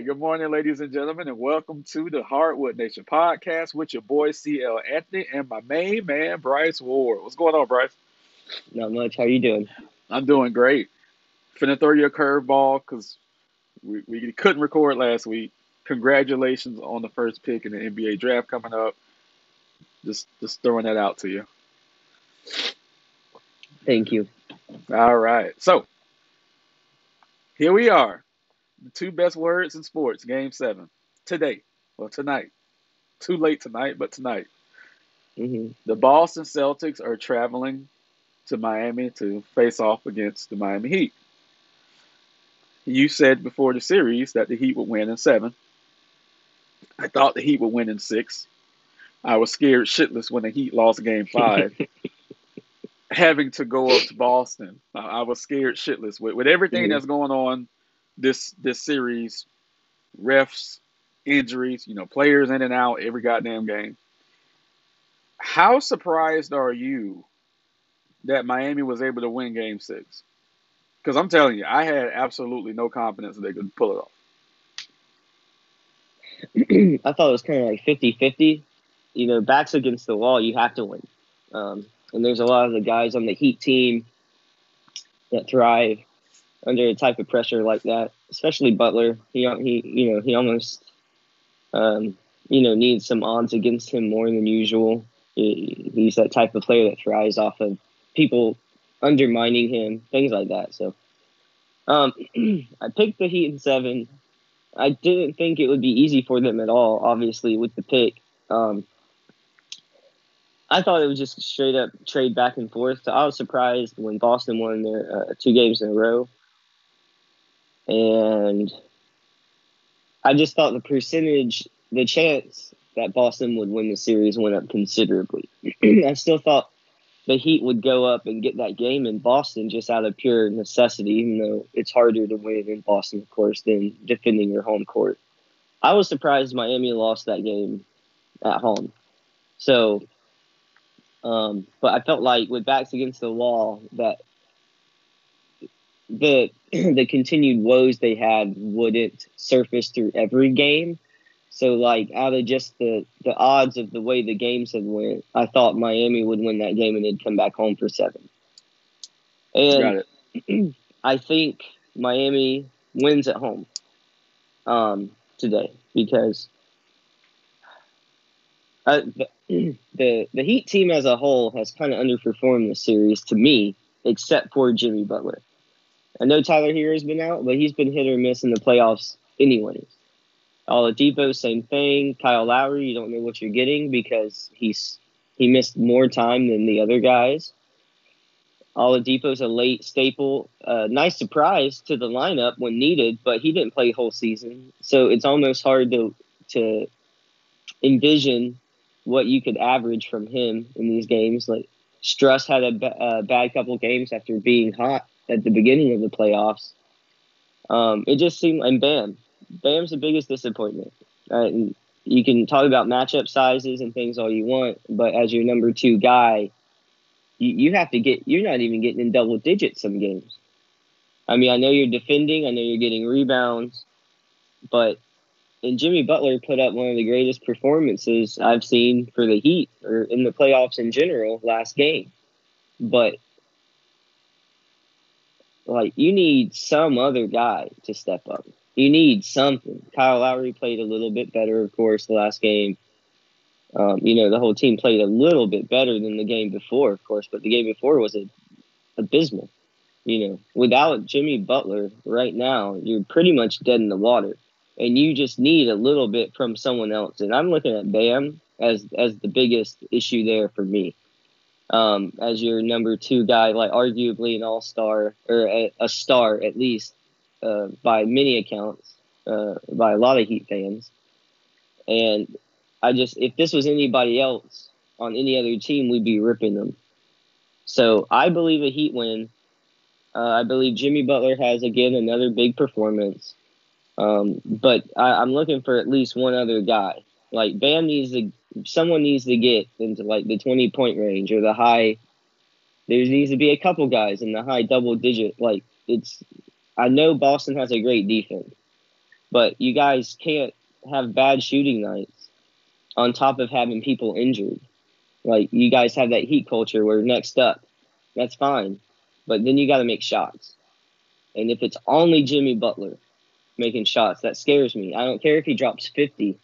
good morning, ladies and gentlemen, and welcome to the Hardwood Nation podcast with your boy CL Anthony and my main man Bryce Ward. What's going on, Bryce? Not much. How you doing? I'm doing great. Finna throw you a curveball because we, we couldn't record last week. Congratulations on the first pick in the NBA draft coming up. Just just throwing that out to you. Thank you. All right. So here we are. The two best words in sports, game seven. Today. Well, tonight. Too late tonight, but tonight. hmm The Boston Celtics are traveling to Miami to face off against the Miami Heat. You said before the series that the Heat would win in seven. I thought the Heat would win in six. I was scared shitless when the Heat lost game five. having to go up to Boston. I, was scared shitless with, with everything Mhm. that's going on this this series, refs, injuries, you know, players in and out every goddamn game. How surprised are you that Miami was able to win game six? Because I'm telling you, I had absolutely no confidence that they could pull it off. I thought it was kind of like 50-50. You know, backs against the wall, you have to win. Um, and there's a lot of the guys on the Heat team that thrive under a type of pressure like that, especially Butler. He, he you know, he almost, um, you know, needs some odds against him more than usual. He, he's that type of player that thrives off of people undermining him, things like that. So, um, I picked the Heat in seven. I didn't think it would be easy for them at all, obviously, with the pick. Um, I thought it was just straight up trade back and forth. So I was surprised when Boston won their uh, two games in a row. And I just thought the percentage, the chance that Boston would win the series went up considerably. I still thought the Heat would go up and get that game in Boston just out of pure necessity, even though it's harder to win in Boston, of course, than defending your home court. I was surprised Miami lost that game at home. So, um, but I felt like with backs against the wall that the the continued woes they had wouldn't surface through every game. So like out of just the the odds of the way the games had went, I thought Miami would win that game and they'd come back home for seven. And Got it. I think Miami wins at home um, today because uh, the, the the Heat team as a whole has kind of underperformed this series to me, except for Jimmy Butler. I know Tyler Herro's been out, but he's been hit or miss in the playoffs anyways. Oladipo, same thing. Kyle Lowry, you don't know what you're getting because he's he missed more time than the other guys. Oladipo's a late staple. Uh, nice surprise to the lineup when needed, but he didn't play whole season, so it's almost hard to to envision what you could average from him in these games. Like Strus had a bad couple games after being hot at the beginning of the playoffs. Um, it just seemed, and Bam, Bam's the biggest disappointment. Uh, you can talk about matchup sizes and things all you want, but as your number two guy, you, you have to get. You're not even getting in double digits some games. I mean, I know you're defending. I know you're getting rebounds, but and Jimmy Butler put up one of the greatest performances I've seen for the Heat or in the playoffs in general last game. But like you need some other guy to step up. You need something. Kyle Lowry played a little bit better, of course, the last game. Um, you know, the whole team played a little bit better than the game before, of course, but the game before was a, abysmal. You know, without Jimmy Butler right now, you're pretty much dead in the water and you just need a little bit from someone else. And I'm looking at Bam as as the biggest issue there for me. Um, as your number two guy, like arguably an all star or a, a star at least uh, by many accounts, uh, by a lot of Heat fans. And I just, if this was anybody else on any other team, we'd be ripping them. So I believe a Heat win. Uh, I believe Jimmy Butler has again another big performance. Um, but I, I'm looking for at least one other guy. Like Bam needs to, someone needs to get into like the 20 point range or the high. There needs to be a couple guys in the high double digit. Like it's, I know Boston has a great defense, but you guys can't have bad shooting nights on top of having people injured. Like you guys have that heat culture where next up, that's fine, but then you got to make shots. And if it's only Jimmy Butler making shots, that scares me. I don't care if he drops 50.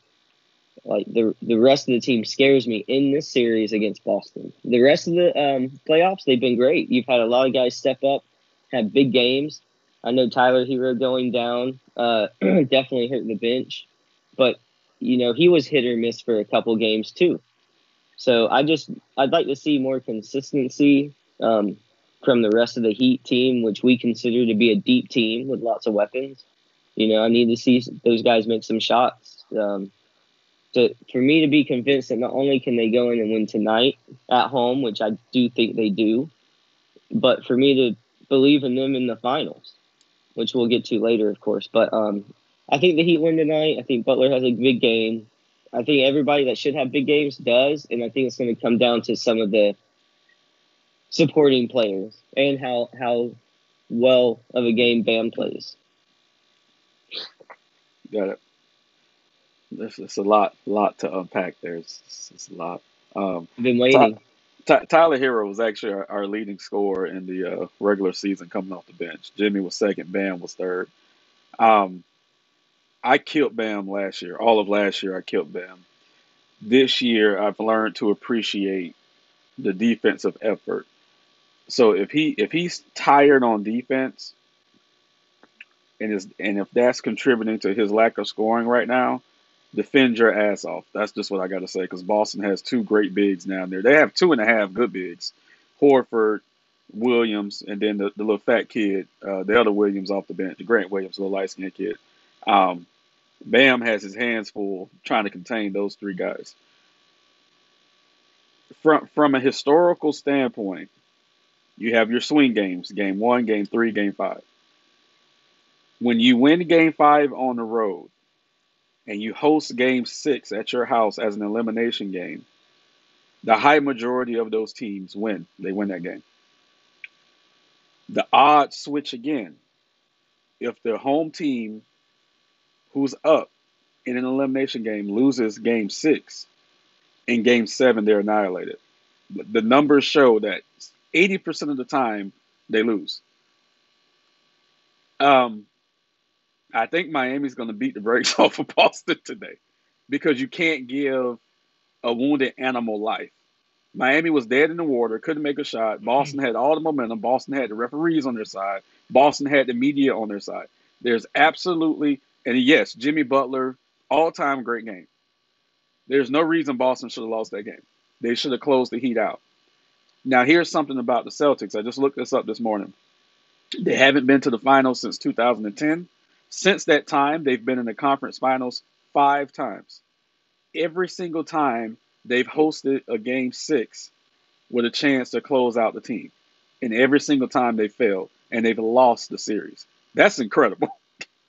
Like the the rest of the team scares me in this series against Boston. The rest of the um, playoffs, they've been great. You've had a lot of guys step up, have big games. I know Tyler Herro going down uh, definitely hurt the bench, but you know he was hit or miss for a couple games too. So I just I'd like to see more consistency um, from the rest of the Heat team, which we consider to be a deep team with lots of weapons. You know, I need to see those guys make some shots. Um, to, for me to be convinced that not only can they go in and win tonight at home, which I do think they do, but for me to believe in them in the finals, which we'll get to later, of course. But um, I think the Heat win tonight. I think Butler has a big game. I think everybody that should have big games does, and I think it's going to come down to some of the supporting players and how how well of a game Bam plays. Got it. There's, there's a lot, lot to unpack. There's it's a lot. Um, I've been waiting. Ty- Tyler Herro was actually our, our leading scorer in the uh, regular season coming off the bench. Jimmy was second. Bam was third. Um, I killed Bam last year. All of last year, I killed Bam. This year, I've learned to appreciate the defensive effort. So if he if he's tired on defense, and is and if that's contributing to his lack of scoring right now, defend your ass off. That's just what I got to say because Boston has two great bigs down there. They have two and a half good bigs, Horford, Williams, and then the, the little fat kid, uh, the other Williams off the bench, the Grant Williams, the light skinned kid. Um, Bam has his hands full trying to contain those three guys. From from a historical standpoint, you have your swing games: game one, game three, game five. When you win game five on the road, and you host game six at your house as an elimination game, the high majority of those teams win. They win that game. The odds switch again. If the home team who's up in an elimination game loses game six, in game seven, they're annihilated. The numbers show that 80% of the time they lose. Um, I think Miami's going to beat the brakes off of Boston today because you can't give a wounded animal life. Miami was dead in the water, couldn't make a shot. Mm-hmm. Boston had all the momentum. Boston had the referees on their side. Boston had the media on their side. There's absolutely, and yes, Jimmy Butler, all time great game. There's no reason Boston should have lost that game. They should have closed the Heat out. Now, here's something about the Celtics. I just looked this up this morning. They haven't been to the finals since 2010. Since that time, they've been in the conference finals five times. Every single time, they've hosted a game six with a chance to close out the team. And every single time they failed and they've lost the series. That's incredible.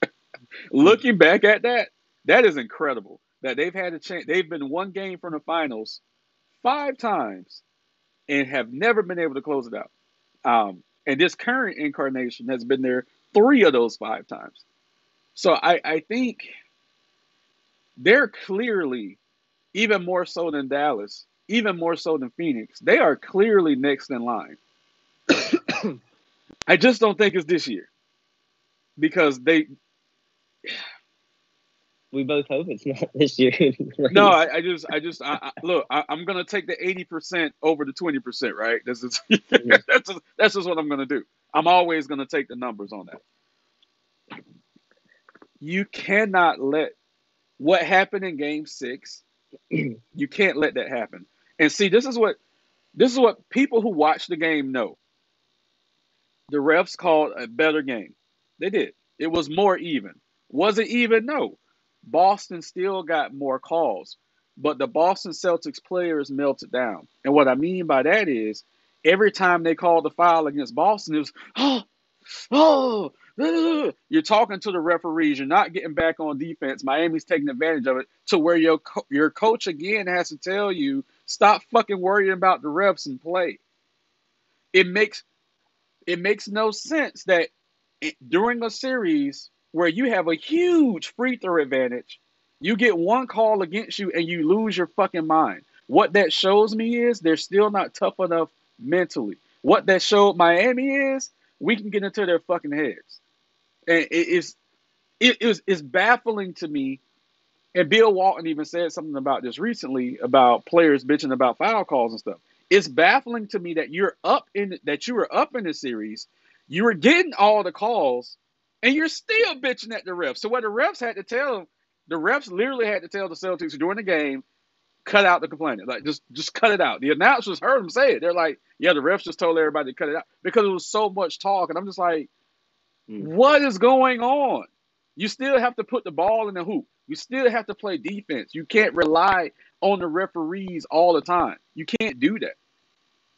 Looking back at that, that is incredible that they've had a chance. They've been one game from the finals five times and have never been able to close it out. Um, and this current incarnation has been there three of those five times. So I, I think they're clearly, even more so than Dallas, even more so than Phoenix, they are clearly next in line. I just don't think it's this year because they. We both hope it's not this year. no, I, I, just, I just, I, I, look. I, am gonna take the eighty percent over the twenty percent. Right? This is that's just, that's just what I'm gonna do. I'm always gonna take the numbers on that you cannot let what happened in game six, you can't let that happen. And see, this is what this is what people who watch the game know. The refs called a better game. They did. It was more even. Was it even? No. Boston still got more calls, but the Boston Celtics players melted down. And what I mean by that is every time they called the foul against Boston, it was, oh, oh, you're talking to the referees. You're not getting back on defense. Miami's taking advantage of it to where your co- your coach again has to tell you stop fucking worrying about the refs and play. It makes it makes no sense that it, during a series where you have a huge free throw advantage. You get one call against you and you lose your fucking mind. What that shows me is they're still not tough enough mentally. What that showed Miami is we can get into their fucking heads. And it is it is it's baffling to me. And Bill Walton even said something about this recently about players bitching about foul calls and stuff. It's baffling to me that you're up in that you were up in the series, you were getting all the calls, and you're still bitching at the refs. So what the refs had to tell the refs literally had to tell the Celtics during the game, cut out the complaining. Like just just cut it out. The announcers heard them say it. They're like, yeah, the refs just told everybody to cut it out because it was so much talk. And I'm just like, mm. what is going on? You still have to put the ball in the hoop. You still have to play defense. You can't rely on the referees all the time. You can't do that.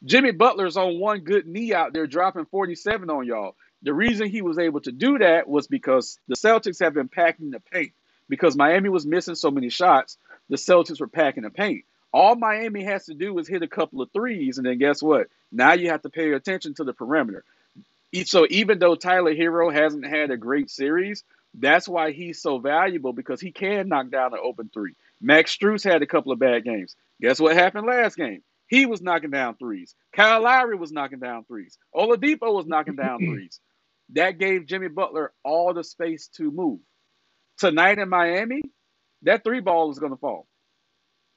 Jimmy Butler's on one good knee out there dropping 47 on y'all. The reason he was able to do that was because the Celtics have been packing the paint. Because Miami was missing so many shots, the Celtics were packing the paint. All Miami has to do is hit a couple of threes, and then guess what? Now you have to pay attention to the perimeter. So even though Tyler Herro hasn't had a great series, that's why he's so valuable because he can knock down an open three. Max Strus had a couple of bad games. Guess what happened last game? He was knocking down threes. Kyle Lowry was knocking down threes. Oladipo was knocking down threes. That gave Jimmy Butler all the space to move. Tonight in Miami, that three ball is going to fall.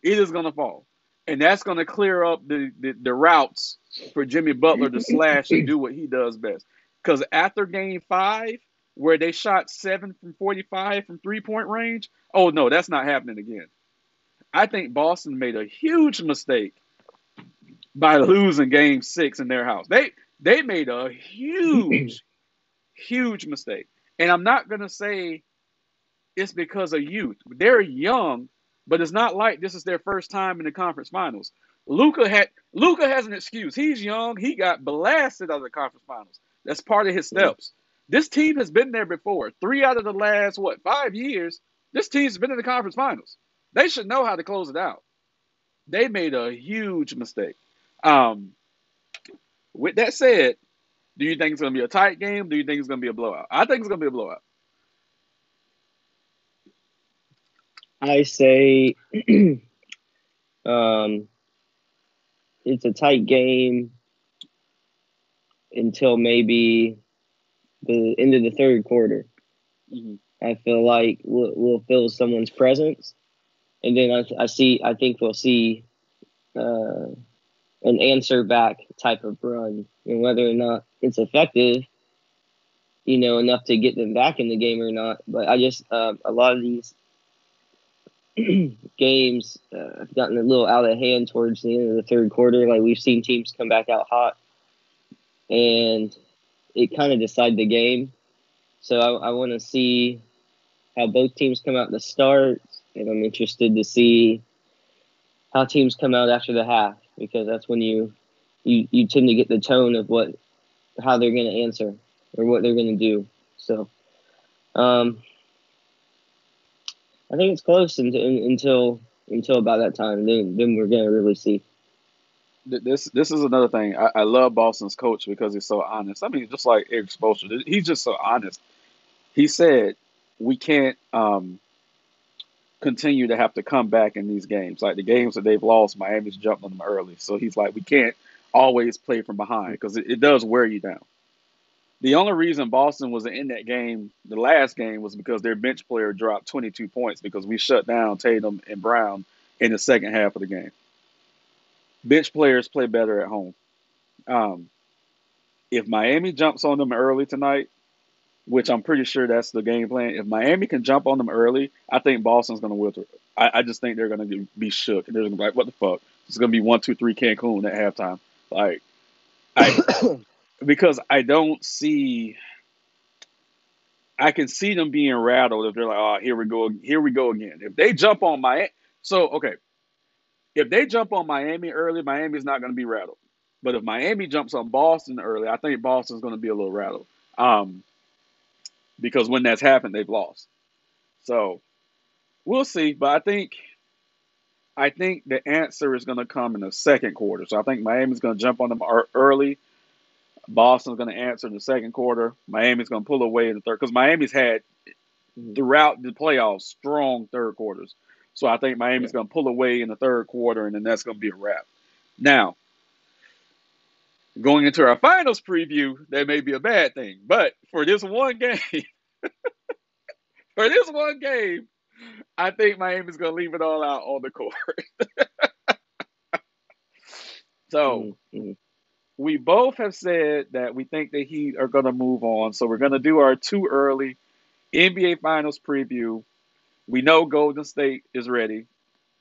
It is going to fall. And that's going to clear up the, the, the routes for Jimmy Butler to slash and do what he does best. Because after game five, where they shot seven from 45 from three point range, oh no, that's not happening again. I think Boston made a huge mistake by losing game six in their house. They they made a huge, huge mistake. And I'm not gonna say it's because of youth. They're young, but it's not like this is their first time in the conference finals. Luka had Luka has an excuse. He's young. He got blasted out of the conference finals. That's part of his steps. This team has been there before. Three out of the last what five years, this team's been in the conference finals. They should know how to close it out. They made a huge mistake. Um, with that said, do you think it's going to be a tight game? Do you think it's going to be a blowout? I think it's going to be a blowout. I say um, it's a tight game until maybe the end of the third quarter. Mm-hmm. I feel like we'll, we'll, feel someone's presence, and then I, I see. I think we'll see uh, an answer back type of run, and whether or not it's effective, you know, enough to get them back in the game or not. But I just uh, a lot of these games uh, have gotten a little out of hand towards the end of the third quarter. Like we've seen teams come back out hot, and it kind of decide the game. So I, I want to see how both teams come out to start, and I'm interested to see how teams come out after the half because that's when you you you tend to get the tone of what how they're going to answer or what they're going to do. So, um, I think it's close until until until about that time. Then then we're to really see. This this is another thing. I, I love Boston's coach because he's so honest. I mean, just like Erik Spoelstra, he's just so honest. He said we can't um, continue to have to come back in these games. Like the games that they've lost, Miami's jumped on them early. So he's like, we can't always play from behind because it, it does wear you down. The only reason Boston was in that game, the last game, was because their bench player dropped 22 points because we shut down Tatum and Brown in the second half of the game. Bench players play better at home. Um, if Miami jumps on them early tonight, which I'm pretty sure that's the game plan. If Miami can jump on them early, I think Boston's going to wither. I, I just think they're going to be shook. And They're going to be like, what the fuck? It's going to be one, two, three Cancun at halftime. Like, I because I don't see. I can see them being rattled if they're like, oh, here we go, here we go again. If they jump on Miami, so okay, if they jump on Miami early, Miami's not going to be rattled. But if Miami jumps on Boston early, I think Boston's going to be a little rattled. Um, because when that's happened, they've lost. So we'll see. But I think I think the answer is going to come in the second quarter. So I think Miami's going to jump on them early. Boston's going to answer in the second quarter. Miami's going to pull away in the third because Miami's had throughout the playoffs strong third quarters. So I think Miami's yeah. going to pull away in the third quarter, and then that's going to be a wrap. Now, going into our finals preview, that may be a bad thing, but for this one game, for this one game, I think Miami's going to leave it all out on the court. so. Mm-hmm we both have said that we think the Heat are going to move on. So we're going to do our too early NBA Finals preview. We know Golden State is ready.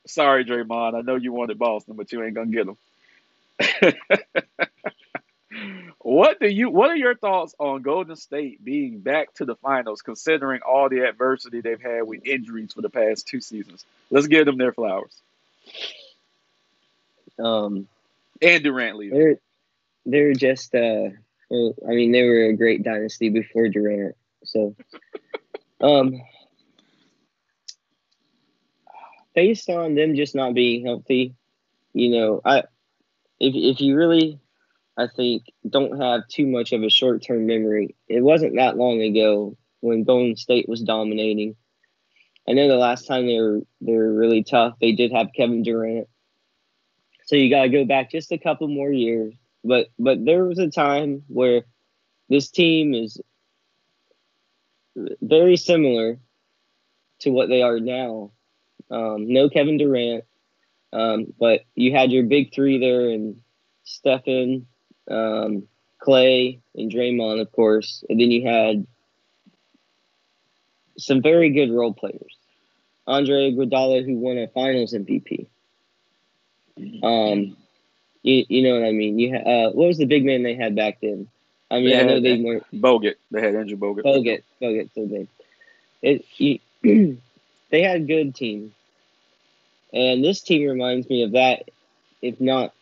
Sorry, Draymond. I know you wanted Boston, but you ain't going to get them. what do you? What are your thoughts on Golden State being back to the finals, considering all the adversity they've had with injuries for the past two seasons? Let's give them their flowers. Um, and Durant leaving they're just uh I mean they were a great dynasty before Durant. So um based on them just not being healthy, you know, I if if you really I think don't have too much of a short term memory. It wasn't that long ago when Golden State was dominating. I know the last time they were they were really tough, they did have Kevin Durant. So you gotta go back just a couple more years. But but there was a time where this team is very similar to what they are now. Um, no Kevin Durant, um, but you had your big three there and Stephen, um, Klay, and Draymond, of course. And then you had some very good role players. Andre Iguodala, who won a Finals MVP. Um, you, you know what I mean? You uh, what was the big man they had back then? I mean, I know they weren't Bogut. They had Andrew Bogut. Bogut, Bogut, so big. It you, they had a good team, and this team reminds me of that, if not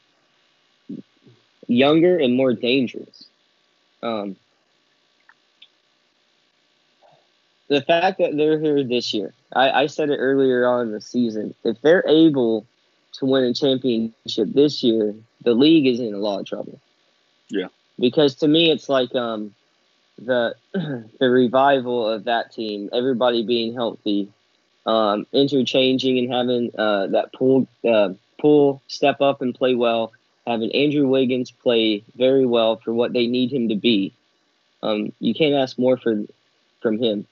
younger and more dangerous. Um, the fact that they're here this year, I, I said it earlier on in the season. If they're able to win a championship this year, the league is in a lot of trouble. Yeah. Because to me, it's like um, the the revival of that team, everybody being healthy, um, interchanging and having uh, that Poole uh, Poole step up and play well, having Andrew Wiggins play very well for what they need him to be. Um, you can't ask more for from him.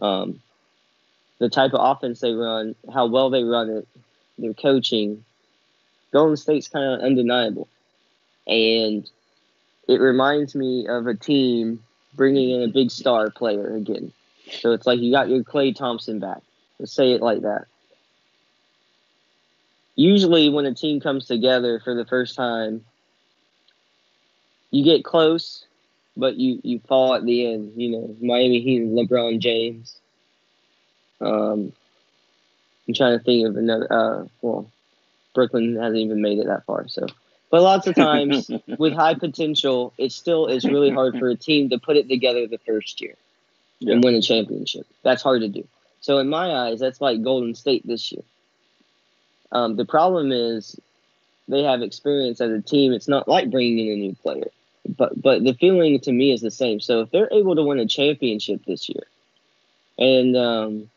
Um, the type of offense they run, how well they run it, their coaching, Golden State's kind of undeniable. And it reminds me of a team bringing in a big star player again. So it's like you got your Klay Thompson back. Let's say it like that. Usually, when a team comes together for the first time, you get close, but you, you fall at the end. You know, Miami Heat LeBron James. Um, I'm trying to think of another. Uh, well, Brooklyn hasn't even made it that far. So, but lots of times with high potential, it still is really hard for a team to put it together the first year yeah. and win a championship. That's hard to do. So in my eyes, that's like Golden State this year. Um, the problem is they have experience as a team. It's not like bringing in a new player, but but the feeling to me is the same. So if they're able to win a championship this year, and um,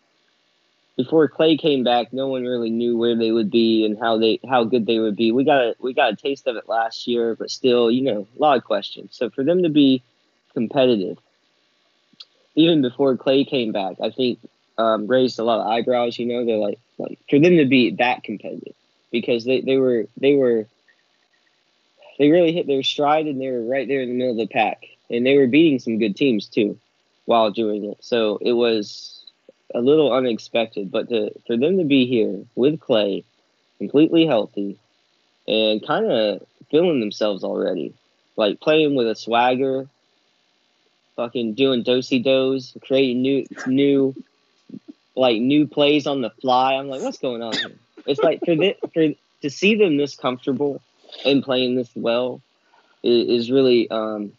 before Klay came back, no one really knew where they would be and how they how good they would be. We got a we got a taste of it last year, but still, you know, a lot of questions. So for them to be competitive, even before Klay came back, I think um, raised a lot of eyebrows. You know, they're like like for them to be that competitive because they, they were they were they really hit their stride and they were right there in the middle of the pack and they were beating some good teams too while doing it. So it was a little unexpected, but to, for them to be here with Klay, completely healthy, and kind of feeling themselves already, like playing with a swagger, fucking doing dosey dos, creating new new like new plays on the fly. I'm like, what's going on here? It's like for the, for to see them this comfortable and playing this well is, is really um,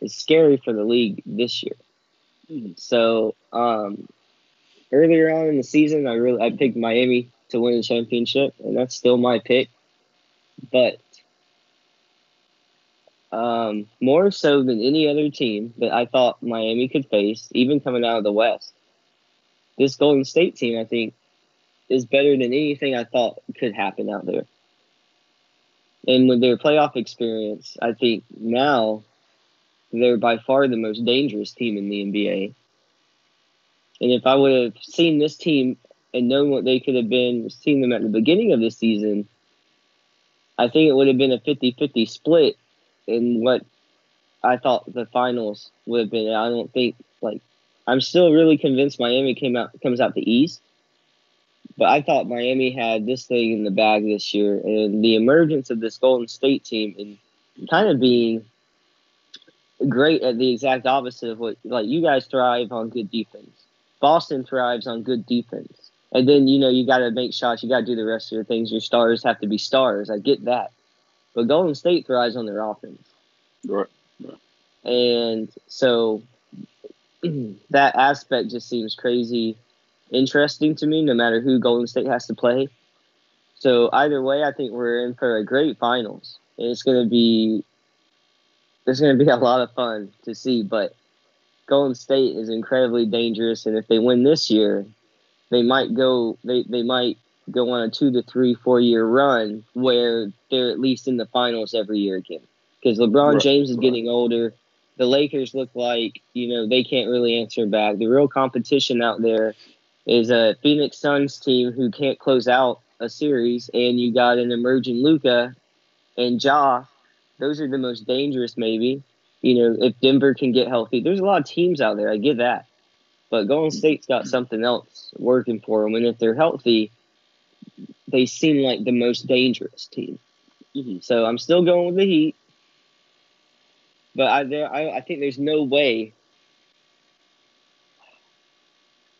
is scary for the league this year. Hmm. So um, earlier on in the season, I really I picked Miami to win the championship, and that's still my pick. But um, more so than any other team that I thought Miami could face, even coming out of the West. This Golden State team, I think, is better than anything I thought could happen out there. And with their playoff experience, I think now they're by far the most dangerous team in the NBA. And if I would have seen this team and known what they could have been, seen them at the beginning of the season, I think it would have been a 50 50 split in what I thought the finals would have been. I don't think, like, I'm still really convinced Miami came out comes out the East. But I thought Miami had this thing in the bag this year, and the emergence of this Golden State team and kind of being great at the exact opposite of what like you guys thrive on good defense. Boston thrives on good defense. And then, you know, you got to make shots. You got to do the rest of your things. Your stars have to be stars. I get that. But Golden State thrives on their offense. Right. right. And so that aspect just seems crazy interesting to me, no matter who Golden State has to play. So either way, I think we're in for a great finals. It's going to be it's going to be a lot of fun to see. But Golden State is incredibly dangerous, and if they win this year, they might go they, they might go on a two to three four year run where they're at least in the finals every year again because LeBron right, James is right. getting older. The Lakers look like you know they can't really answer back. The real competition out there is a Phoenix Suns team who can't close out a series, and you got an emerging Luka and Ja. Those are the most dangerous, maybe. You know, if Denver can get healthy, there's a lot of teams out there. I get that, but Golden State's got something else working for them, and if they're healthy, they seem like the most dangerous team. Mm-hmm. So I'm still going with the Heat, but I, there, I, I think there's no way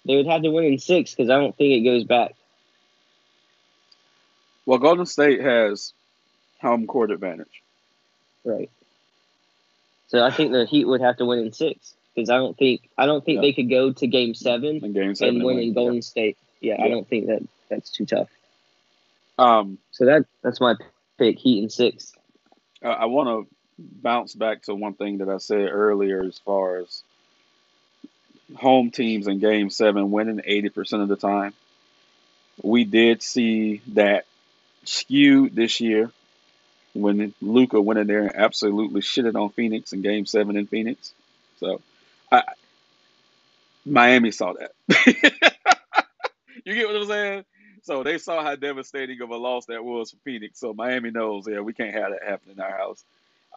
they would have to win in six because I don't think it goes back. Well, Golden State has home court advantage. Right. So I think the Heat would have to win in six because I don't think I don't think yeah. they could go to Game Seven, game seven and win in Golden yeah. State. Yeah, yeah, I don't think that that's too tough. Um. So that that's my pick: Heat in six. I, I want to bounce back to one thing that I said earlier, as far as home teams in Game Seven winning eighty percent of the time. We did see that skewed this year when Luka went in there and absolutely shitted on Phoenix in Game Seven in Phoenix. So, I, Miami saw that. you get what I'm saying? So they saw how devastating of a loss that was for Phoenix. So Miami knows, yeah, we can't have that happen in our house.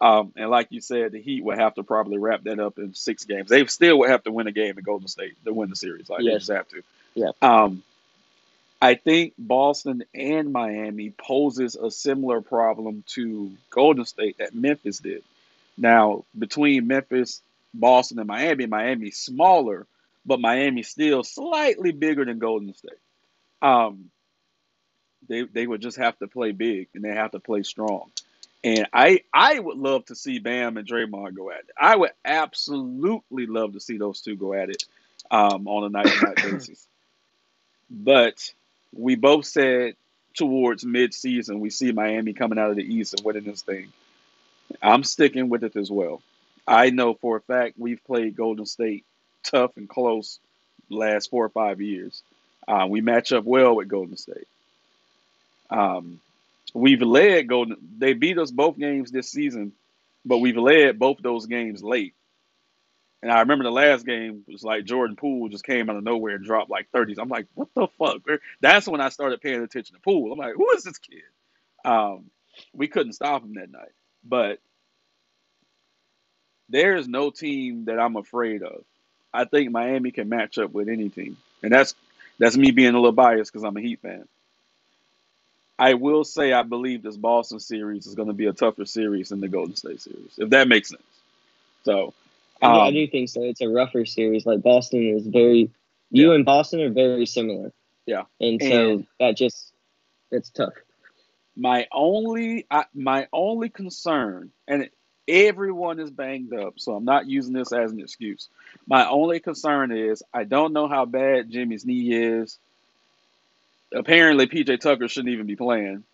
Um, and like you said, the Heat would have to probably wrap that up in six games. They still would have to win a game in Golden State to win the series. Like yes. they just have to. Yeah. Um, I think Boston and Miami poses a similar problem to Golden State that Memphis did. Now, between Memphis, Boston, and Miami, Miami's smaller, but Miami's still slightly bigger than Golden State. Um, they they would just have to play big and they have to play strong. And I I would love to see Bam and Draymond go at it. I would absolutely love to see those two go at it um, on a night to night basis. But we both said towards mid-season we see Miami coming out of the East and winning this thing. I'm sticking with it as well. I know for a fact we've played Golden State tough and close last four or five years. Uh, we match up well with Golden State. Um, we've led Golden. They beat us both games this season, but we've led both those games late. And I remember the last game was like Jordan Poole just came out of nowhere and dropped like 30s. I'm like, what the fuck? That's when I started paying attention to Poole. I'm like, who is this kid? Um, we couldn't stop him that night. But there is no team that I'm afraid of. I think Miami can match up with any team. And that's that's me being a little biased because I'm a Heat fan. I will say I believe this Boston series is going to be a tougher series than the Golden State series, if that makes sense. So um, I do think so. It's a rougher series. Like Boston is very, you and Boston are very similar. Yeah, and so and that just it's tough. My only, I, my only concern, and everyone is banged up, so I'm not using this as an excuse. My only concern is I don't know how bad Jimmy's knee is. Apparently, PJ Tucker shouldn't even be playing.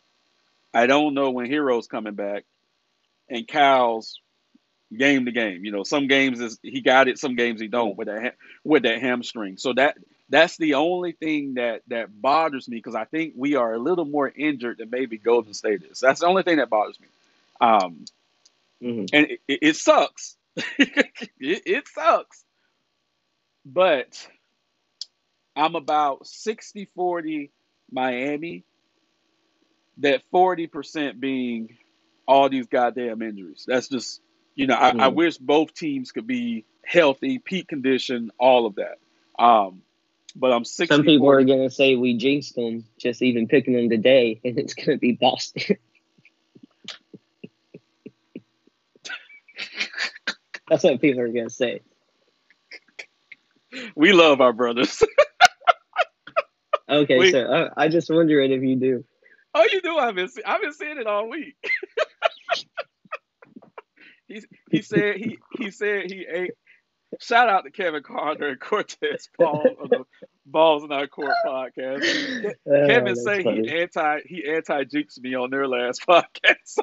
I don't know when Herro's coming back, and Kyle's game to game. You know, some games is he got it, some games he don't with that ha- with that hamstring. So that that's the only thing that that bothers me because I think we are a little more injured than maybe Golden State is. That's the only thing that bothers me. Um, Mhm. and it, it, it sucks. it, it sucks. But I'm about 60 40 Miami, that 40% being all these goddamn injuries. That's just, you know, I, I Mhm. wish both teams could be healthy, peak condition, all of that. Um, but I'm 60 Some people are gonna say we jinxed them just even picking them today, and it's gonna be Boston. That's what people are gonna say. We love our brothers. Okay, We- so uh, I just wondering if you do. Oh, you do. I've been see- I've been seeing it all week. He he said he he said he ate. Shout out to Kevin Carter and Cortez Paul of the Balls in Our Court podcast. Uh, Kevin say funny. he anti he anti jinxed me on their last podcast. So.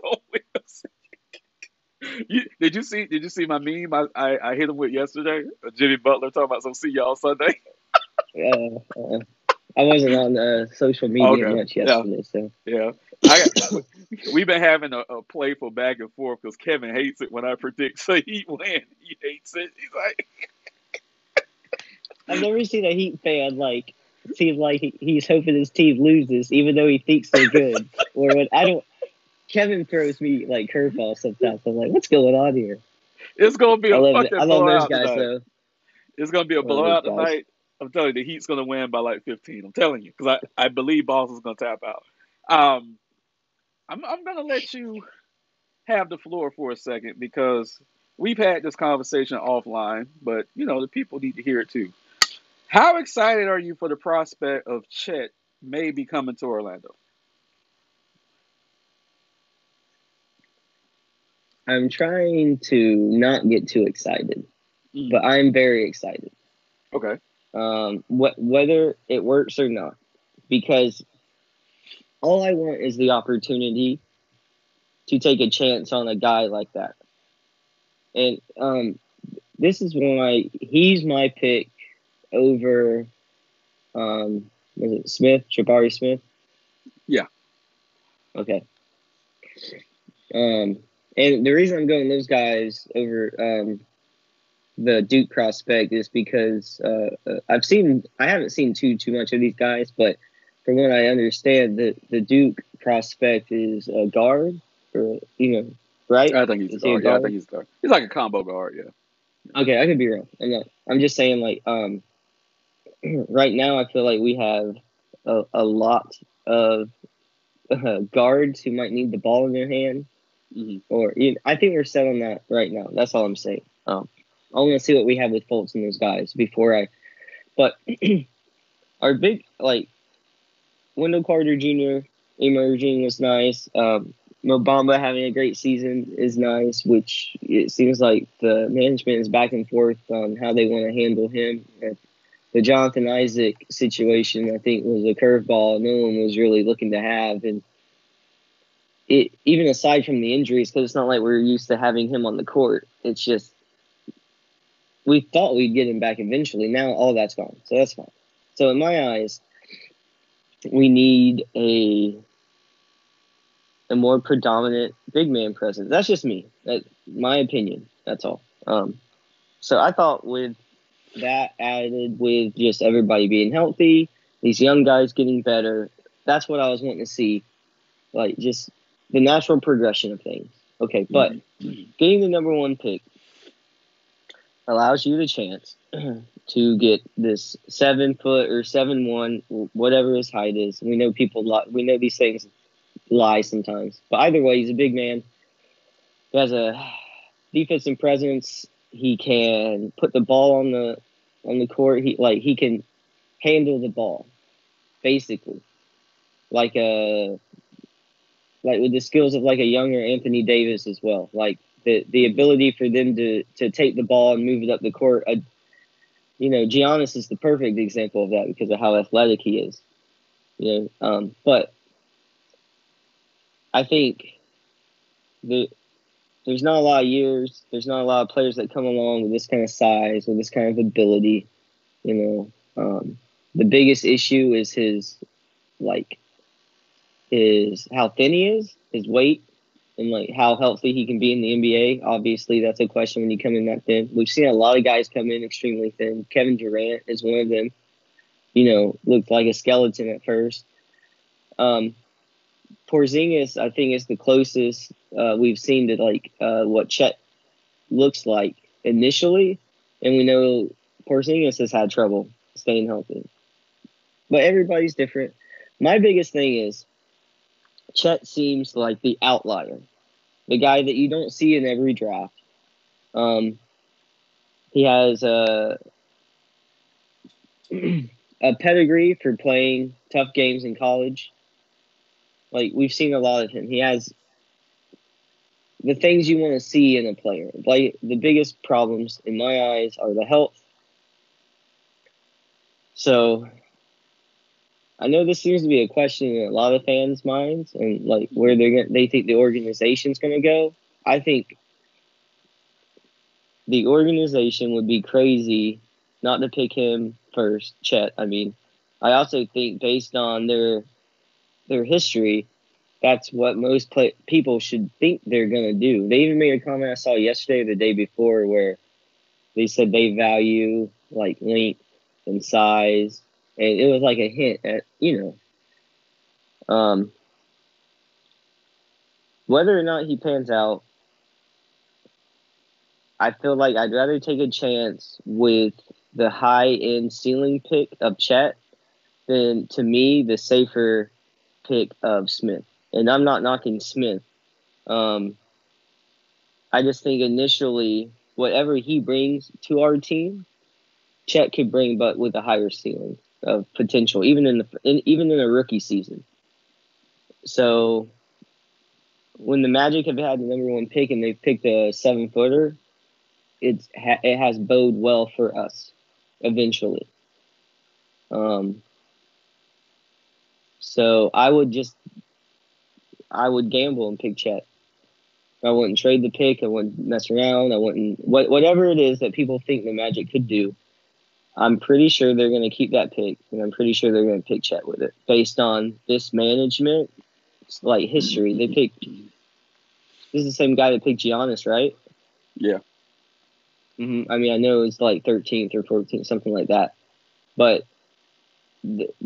You, did you see did you see my meme I, I, I hit him with yesterday? Jimmy Butler talking about some see y'all Sunday. Uh, uh, I wasn't on uh, social media Okay, much yeah. yesterday, so Yeah, I got, we've been having a, a playful back and forth because Kevin hates it when I predict the Heat win. He hates it. He's like, I've never seen a Heat fan like seem like he, he's hoping his team loses, even though he thinks they're good. or when I don't, Kevin throws me like curveballs sometimes. I'm like, what's going on here? it's gonna be a I love, fucking I love blowout guys tonight. though. It's gonna be a blowout tonight. I'm telling you, the Heat's gonna win by like 15. I'm telling you because I, I believe Boston's gonna tap out. Um, I'm I'm gonna let you have the floor for a second because we've had this conversation offline, but you know the people need to hear it too. How excited are you for the prospect of Chet maybe coming to Orlando? I'm trying to not get too excited, Mm. but I'm very excited. Okay. um, wh- whether it works or not, because all I want is the opportunity to take a chance on a guy like that. And um, this is why he's my pick over, um, was it Smith, Jabari Smith? Yeah. Okay. Um, and the reason I'm going those guys over um, the Duke prospect is because uh, uh, I've seen I haven't seen too too much of these guys, but from what I understand, the the Duke prospect is a guard, or you know, right? I think he's a he a guard. Yeah, I think he's a guard. He's like a combo guard. Yeah. Okay, I could be wrong. I'm not. I'm just saying, like, um, right now I feel like we have a, a lot of uh, guards who might need the ball in their hand, hmm or you I think we're set on that right now. That's all I'm saying. Um, I want to see what we have with Fultz and those guys before I. But our big like Wendell Carter Jr. emerging was nice. Um, Mo Bamba having a great season is nice, which it seems like the management is back and forth on how they want to handle him. The Jonathan Isaac situation, I think, was a curveball no one was really looking to have, and it even aside from the injuries, because it's not like we're used to having him on the court. It's just we thought we'd get him back eventually. Now all that's gone, so that's fine. So in my eyes, we need a a more predominant big man presence. That's just me. That my opinion. That's all. Um, so I thought with that added with just everybody being healthy, these young guys getting better, that's what I was wanting to see. Like just the natural progression of things. Okay, but getting the number one pick allows you the chance to get this seven foot or seven one, whatever his height is. We know people lie. We know these things lie sometimes, but either way, he's a big man. He has a defensive presence. He can put the ball on the on the court. He like he can handle the ball, basically, like a like with the skills of like a younger Anthony Davis as well. Like the the ability for them to to take the ball and move it up the court. Uh, you know, Giannis is the perfect example of that because of how athletic he is. You know, um, but I think the there's not a lot of years. There's not a lot of players that come along with this kind of size with this kind of ability. You know, um, the biggest issue is his like his how thin he is, his weight, and like how healthy he can be in the NBA. Obviously, that's a question when you come in that thin. We've seen a lot of guys come in extremely thin. Kevin Durant is one of them. You know, looked like a skeleton at first. Um, Porzingis, I think, is the closest uh, we've seen to like uh, what Chet looks like initially, and we know Porzingis has had trouble staying healthy. But everybody's different. My biggest thing is Chet seems like the outlier, the guy that you don't see in every draft. Um, he has a a pedigree for playing tough games in college. Like we've seen a lot of him. He has the things you want to see in a player. Like the biggest problems in my eyes are the health. So I know this seems to be a question in a lot of fans' minds and like where they're gonna, they think the organization's going to go. I think the organization would be crazy not to pick him first, Chet. I mean, I also think based on their their history, that's what most play- people should think they're going to do. They even made a comment I saw yesterday or the day before where they said they value like length and size, it was like a hint at you know, um, whether or not he pans out. I feel like I'd rather take a chance with the high end ceiling pick of Chet than to me the safer pick of Smith. And I'm not knocking Smith. Um, I just think initially, whatever he brings to our team, Chet could bring, but with a higher ceiling of potential, even in the in, even in a rookie season. So, when the Magic have had the number one pick and they've picked a seven footer, it's it has bode well for us eventually. Um, so I would just, I would gamble and pick Chet. I wouldn't trade the pick. I wouldn't mess around. I wouldn't what whatever it is that people think the Magic could do. I'm pretty sure they're going to keep that pick, and I'm pretty sure they're going to pick Chet with it based on this management, like history. They picked. This is the same guy that picked Giannis, right? Yeah. Mm-hmm. I mean, I know it's like 13th or 14th, something like that, but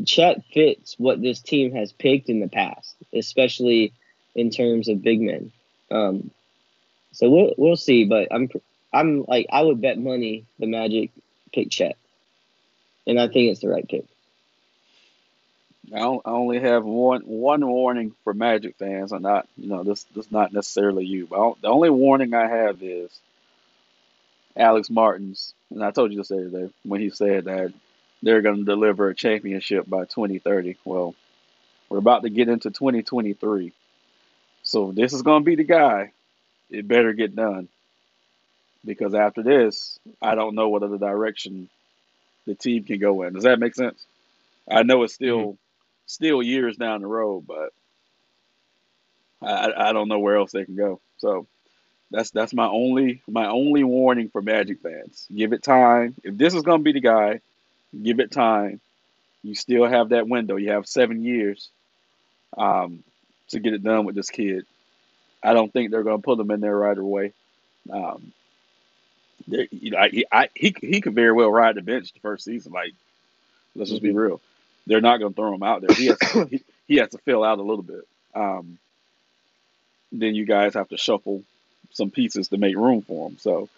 Chet fits what this team has picked in the past, especially in terms of big men. Um, so we'll we'll see, but I'm I'm like I would bet money the Magic pick Chet, and I think it's the right pick. I only have one one warning for Magic fans. I'm not, you know, this this not necessarily you, but the only warning I have is Alex Martins, and I told you this day when he said that they're going to deliver a championship by 2030. Well, we're about to get into 2023. So this is going to be the guy. It better get done. Because after this, I don't know what other direction the team can go in. Does that make sense? I know it's still mm-hmm. still years down the road, but I, I don't know where else they can go. So that's that's my only my only warning for Magic fans. Give it time. If this is gonna be the guy, Give it time. You still have that window. You have seven years um, to get it done with this kid. I don't think they're going to put him in there right away. Um, you know, I, he, I, he he could very well ride the bench the first season. Like, let's just be mm-hmm. real. They're not going to throw him out there. He has to, he, he has to fill out a little bit. Um, then you guys have to shuffle some pieces to make room for him. So,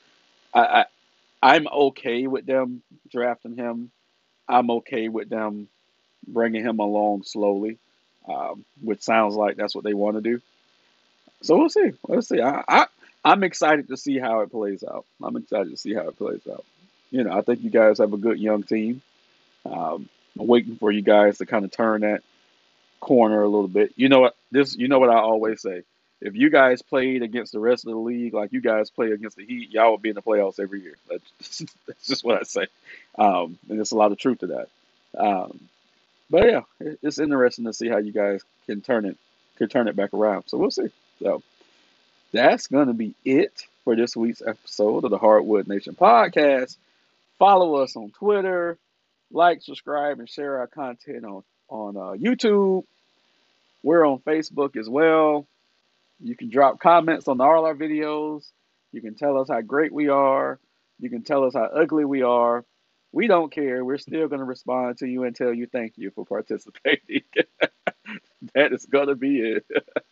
I, I I'm okay with them drafting him I'm okay with them bringing him along slowly, um, which sounds like that's what they want to do. So we'll see. Let's see. I, I I'm excited to see how it plays out. I'm excited to see how it plays out. You know, I think you guys have a good young team. Um, I'm waiting for you guys to kind of turn that corner a little bit. You know what? This. You know what I always say. If you guys played against the rest of the league like you guys play against the Heat, y'all would be in the playoffs every year. That's, that's just what I say. Um, and there's a lot of truth to that. Um, but yeah, it's interesting to see how you guys can turn it can turn it back around. So we'll see. So that's going to be it for this week's episode of the Hardwood Nation podcast. Follow us on Twitter, like, subscribe, and share our content on on uh, YouTube. We're on Facebook as well. You can drop comments on all our videos. You can tell us how great we are. You can tell us how ugly we are. We don't care. We're still going to respond to you and tell you thank you for participating. that is going to be it.